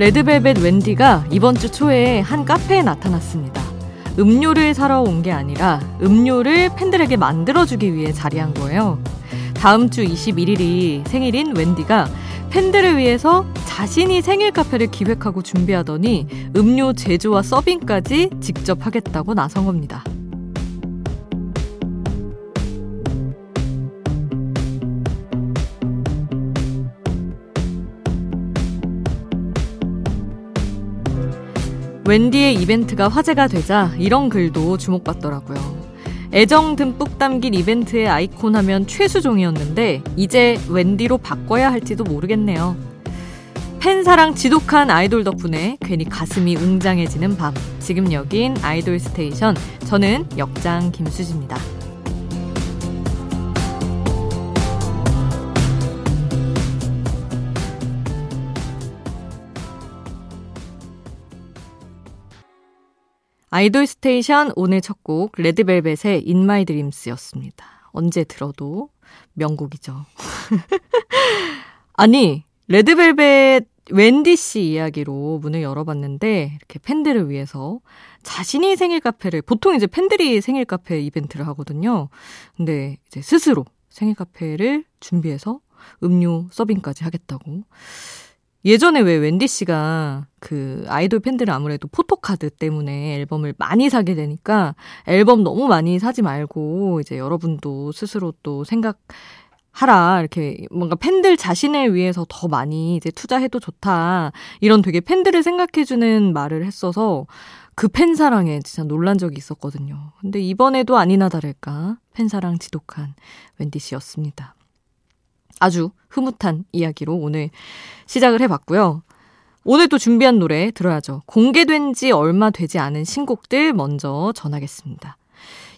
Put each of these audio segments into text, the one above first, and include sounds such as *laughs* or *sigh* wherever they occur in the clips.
레드벨벳 웬디가 이번 주 초에 한 카페에 나타났습니다. 음료를 사러 온 게 아니라 음료를 팬들에게 만들어주기 위해 자리한 거예요. 다음 주 21일이 생일인 웬디가 팬들을 위해서 자신이 생일 카페를 기획하고 준비하더니 음료 제조와 서빙까지 직접 하겠다고 나선 겁니다. 웬디의 이벤트가 화제가 되자 이런 글도 주목받더라고요. 애정 듬뿍 담긴 이벤트의 아이콘 하면 최수종이었는데 이제 웬디로 바꿔야 할지도 모르겠네요. 팬사랑 지독한 아이돌 덕분에 괜히 가슴이 웅장해지는 밤. 지금 여긴 아이돌 스테이션. 저는 역장 김수지입니다. 아이돌 스테이션 오늘 첫 곡 레드벨벳의 In My Dreams였습니다. 언제 들어도 명곡이죠. *laughs* 아니 레드벨벳 웬디 씨 이야기로 문을 열어봤는데 이렇게 팬들을 위해서 자신이 생일 카페를 보통 이제 팬들이 생일 카페 이벤트를 하거든요. 근데 이제 스스로 생일 카페를 준비해서 음료 서빙까지 하겠다고. 예전에 왜 웬디 씨가 그 아이돌 팬들은 아무래도 포토카드 때문에 앨범을 많이 사게 되니까 앨범 너무 많이 사지 말고 이제 여러분도 스스로 또 생각 하라 이렇게 뭔가 팬들 자신을 위해서 더 많이 이제 투자해도 좋다 이런 되게 팬들을 생각해주는 말을 했어서 그 팬사랑에 진짜 놀란 적이 있었거든요. 근데 이번에도 아니나 다를까 팬사랑 지독한 웬디 씨였습니다. 아주 흐뭇한 이야기로 오늘 시작을 해봤고요. 오늘 또 준비한 노래 들어야죠. 공개된 지 얼마 되지 않은 신곡들 먼저 전하겠습니다.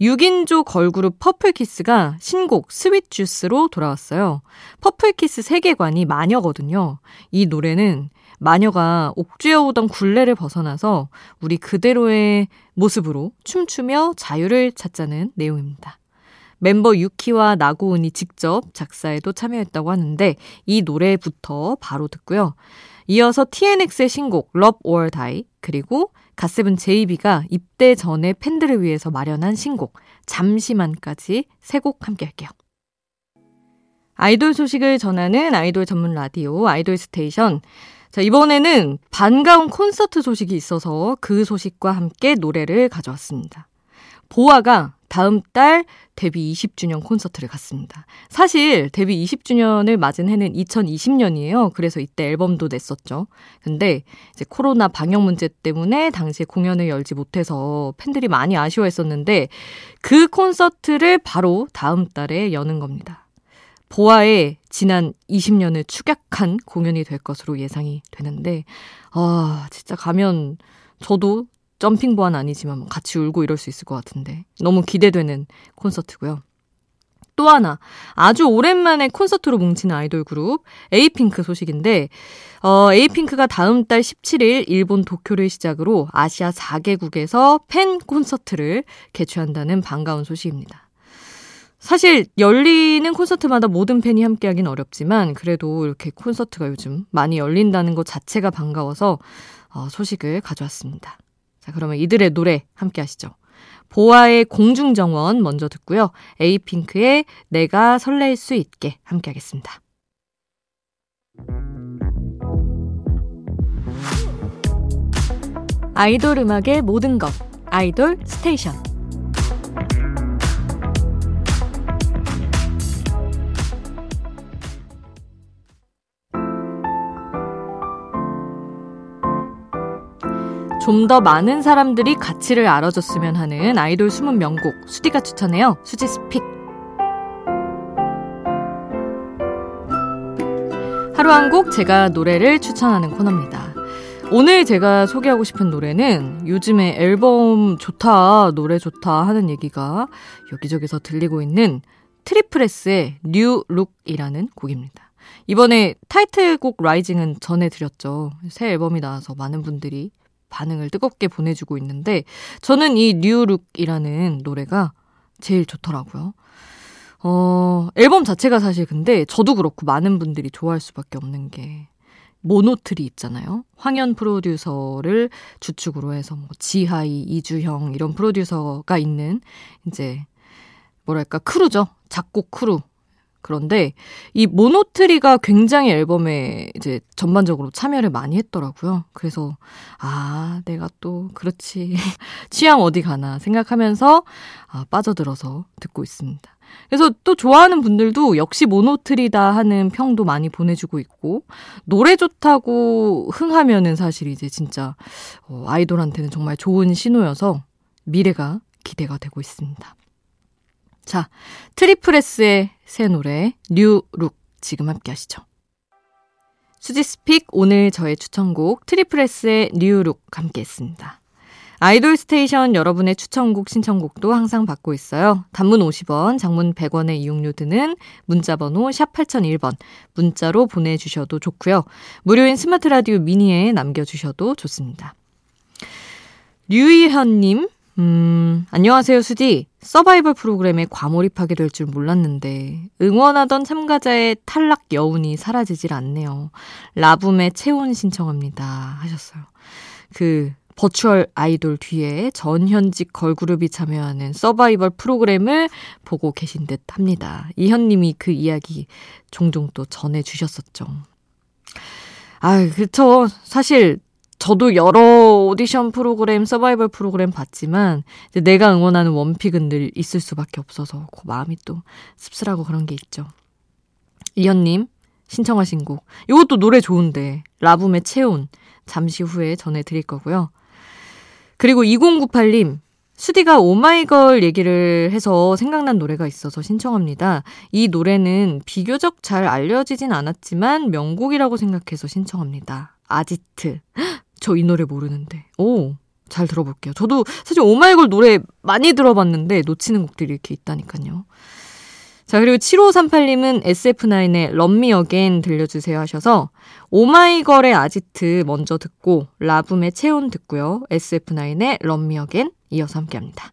6인조 걸그룹 퍼플키스가 신곡 스윗주스로 돌아왔어요. 퍼플키스 세계관이 마녀거든요. 이 노래는 마녀가 옥죄어 오던 굴레를 벗어나서 우리 그대로의 모습으로 춤추며 자유를 찾자는 내용입니다. 멤버 유키와 나고은이 직접 작사에도 참여했다고 하는데 이 노래부터 바로 듣고요. 이어서 TNX의 신곡 Love or Die 그리고 갓세븐 JB가 입대 전에 팬들을 위해서 마련한 신곡 잠시만까지 세 곡 함께 할게요. 아이돌 소식을 전하는 아이돌 전문 라디오 아이돌 스테이션. 자, 이번에는 반가운 콘서트 소식이 있어서 그 소식과 함께 노래를 가져왔습니다. 보아가 다음 달 데뷔 20주년 콘서트를 갔습니다. 사실 데뷔 20주년을 맞은 해는 2020년이에요. 그래서 이때 앨범도 냈었죠. 근데 이제 코로나 방역 문제 때문에 당시에 공연을 열지 못해서 팬들이 많이 아쉬워했었는데 그 콘서트를 바로 다음 달에 여는 겁니다. 보아의 지난 20년을 축약한 공연이 될 것으로 예상이 되는데, 아, 진짜 가면 저도 점핑 보안 아니지만 같이 울고 이럴 수 있을 것 같은데 너무 기대되는 콘서트고요. 또 하나 아주 오랜만에 콘서트로 뭉치는 아이돌 그룹 에이핑크 소식인데 어, 에이핑크가 다음 달 17일 일본 도쿄를 시작으로 아시아 4개국에서 팬 콘서트를 개최한다는 반가운 소식입니다. 사실 열리는 콘서트마다 모든 팬이 함께하긴 어렵지만 그래도 이렇게 콘서트가 요즘 많이 열린다는 것 자체가 반가워서 어, 소식을 가져왔습니다. 자, 그러면 이들의 노래 함께 하시죠. 보아의 공중정원 먼저 듣고요. 에이핑크의 내가 설렐 수 있게 함께 하겠습니다. 아이돌 음악의 모든 것. 아이돌 스테이션. 좀 더 많은 사람들이 가치를 알아줬으면 하는 아이돌 숨은 명곡 수디가 추천해요. 수디's pick. 하루 한 곡 제가 노래를 추천하는 코너입니다. 오늘 제가 소개하고 싶은 노래는 요즘에 앨범 좋다, 노래 좋다 하는 얘기가 여기저기서 들리고 있는 트리플스의 New Look이라는 곡입니다. 이번에 타이틀곡 Rising은 전해드렸죠. 새 앨범이 나와서 많은 분들이 반응을 뜨겁게 보내주고 있는데 저는 이 New Look이라는 노래가 제일 좋더라고요. 어, 앨범 자체가 사실 근데 저도 그렇고 많은 분들이 좋아할 수밖에 없는 게 모노트리 있잖아요. 황현 프로듀서를 주축으로 해서 뭐 지하이, 이주형 이런 프로듀서가 있는 이제 뭐랄까 crew죠. 작곡 크루. 그런데 이 모노트리가 굉장히 앨범에 이제 전반적으로 참여를 많이 했더라고요. 그래서 아, 내가 또 그렇지. *laughs* 취향 어디 가나 생각하면서 아, 빠져들어서 듣고 있습니다. 그래서 또 좋아하는 분들도 역시 모노트리다 하는 평도 많이 보내주고 있고, 노래 좋다고 흥하면은 사실 이제 진짜 어, 아이돌한테는 정말 좋은 신호여서 미래가 기대가 되고 있습니다. 자, 트리플스의 새 노래, 뉴룩 지금 함께 하시죠. 수지's pick 오늘 저의 추천곡 트리플스의 New Look 함께 했습니다. 아이돌 스테이션 여러분의 추천곡 신청곡도 항상 받고 있어요. 단문 50원, 장문 100원의 이용료 드는 문자 번호 샵 8001번 문자로 보내 주셔도 좋고요. 무료인 스마트 라디오 미니에 남겨 주셔도 좋습니다. 류이현님, 음, 안녕하세요, 수지. 서바이벌 프로그램에 과몰입하게 될 줄 몰랐는데, 응원하던 참가자의 탈락 여운이 사라지질 않네요. 라붐의 체온 신청합니다. 하셨어요. 그, 버추얼 아이돌 뒤에 전현직 걸그룹이 참여하는 서바이벌 프로그램을 보고 계신 듯 합니다. 이현님이 그 이야기 종종 또 전해주셨었죠. 아, 그쵸. 사실, 저도 여러 오디션 프로그램, 서바이벌 프로그램 봤지만, 내가 응원하는 원픽은 늘 있을 수밖에 없어서, 그 마음이 또 씁쓸하고 그런 게 있죠. 이현님, 신청하신 곡. 이것도 노래 좋은데, 라붐의 체온. 잠시 후에 전해드릴 거고요. 그리고 2098님, 수디가 오마이걸 얘기를 해서 생각난 노래가 있어서 신청합니다. 이 노래는 비교적 잘 알려지진 않았지만 명곡이라고 생각해서 신청합니다. 아지트. 저 이 노래 모르는데. 오, 잘 들어볼게요. 저도 사실 오마이걸 노래 많이 들어봤는데 놓치는 곡들이 이렇게 있다니까요. 자, 그리고 7538님은 SF9의 럼미 어겐 들려주세요 하셔서 오마이걸의 아지트 먼저 듣고 라붐의 체온 듣고요. SF9의 럼미 어겐 이어서 함께 합니다.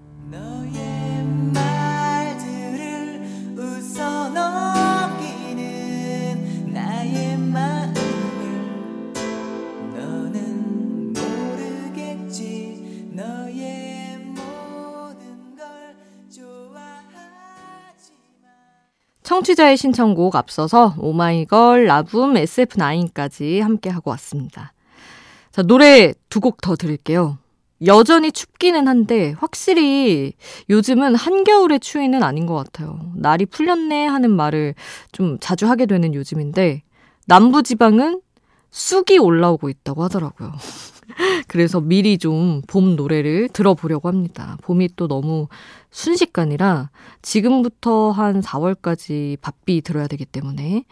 청취자의 신청곡 앞서서 오마이걸, 라붐, SF9까지 함께 하고 왔습니다. 자, 노래 두 곡 더 들을게요. 여전히 춥기는 한데 확실히 요즘은 한겨울의 추위는 아닌 것 같아요. 날이 풀렸네 하는 말을 좀 자주 하게 되는 요즘인데 남부지방은 쑥이 올라오고 있다고 하더라고요. 그래서 미리 좀 봄 노래를 들어보려고 합니다. 봄이 또 너무 순식간이라 지금부터 한 4월까지 바삐 들어야 되기 때문에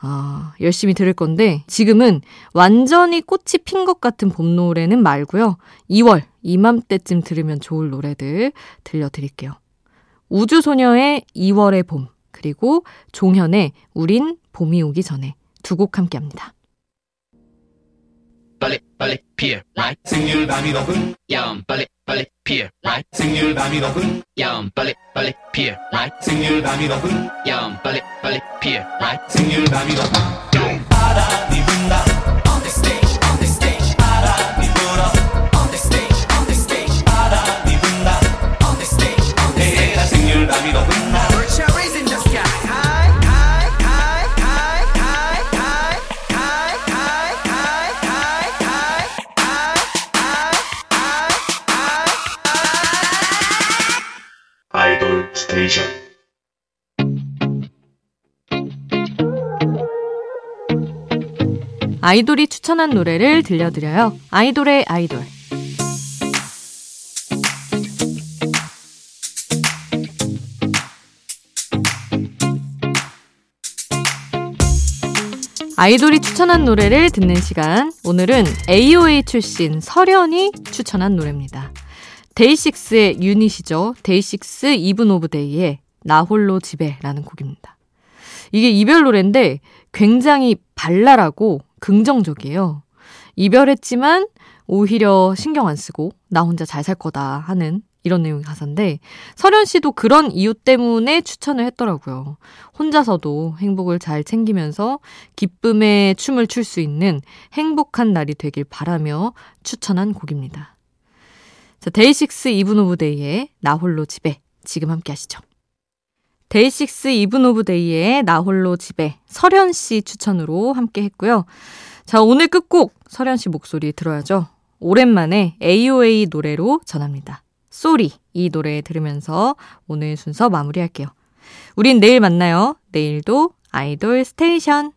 아, 열심히 들을 건데 지금은 완전히 꽃이 핀 것 같은 봄 노래는 말고요. 2월 이맘때쯤 들으면 좋을 노래들 들려드릴게요. 우주소녀의 2월의 봄 그리고 종현의 우린 봄이 오기 전에 두 곡 함께 합니다. 빨리 빨리 피어 라이트 생률 밤이 높은 야음 빨리 빨리 피어 라이트 생률 밤이 높은 야음 빨리 빨리 피어 라이트 생률 밤이 높은 야음 빨리 빨리 피어 라이트 생률 밤이 높은 스테이션 아이돌이 추천한 노래를 들려드려요. 아이돌의 아이돌. 아이돌이 추천한 노래를 듣는 시간. 오늘은 AOA 출신 설현이 추천한 노래입니다. 데이식스의 유닛이죠. 데이식스 이븐 오브 데이의 나 홀로 집에라는 곡입니다. 이게 이별 노래인데 굉장히 발랄하고 긍정적이에요. 이별했지만 오히려 신경 안 쓰고 나 혼자 잘 살 거다 하는 이런 내용의 가사인데 설현 씨도 그런 이유 때문에 추천을 했더라고요. 혼자서도 행복을 잘 챙기면서 기쁨의 춤을 출 수 있는 행복한 날이 되길 바라며 추천한 곡입니다. 자, 데이식스 이븐 오브 데이의 나 홀로 집에 지금 함께 하시죠. 데이식스 이븐 오브 데이의 나 홀로 집에 설현 씨 추천으로 함께 했고요. 자, 오늘 끝곡 설현 씨 목소리 들어야죠. 오랜만에 AOA 노래로 전합니다. Sorry 이 노래 들으면서 오늘 순서 마무리할게요. 우린 내일 만나요. 내일도 아이돌 스테이션.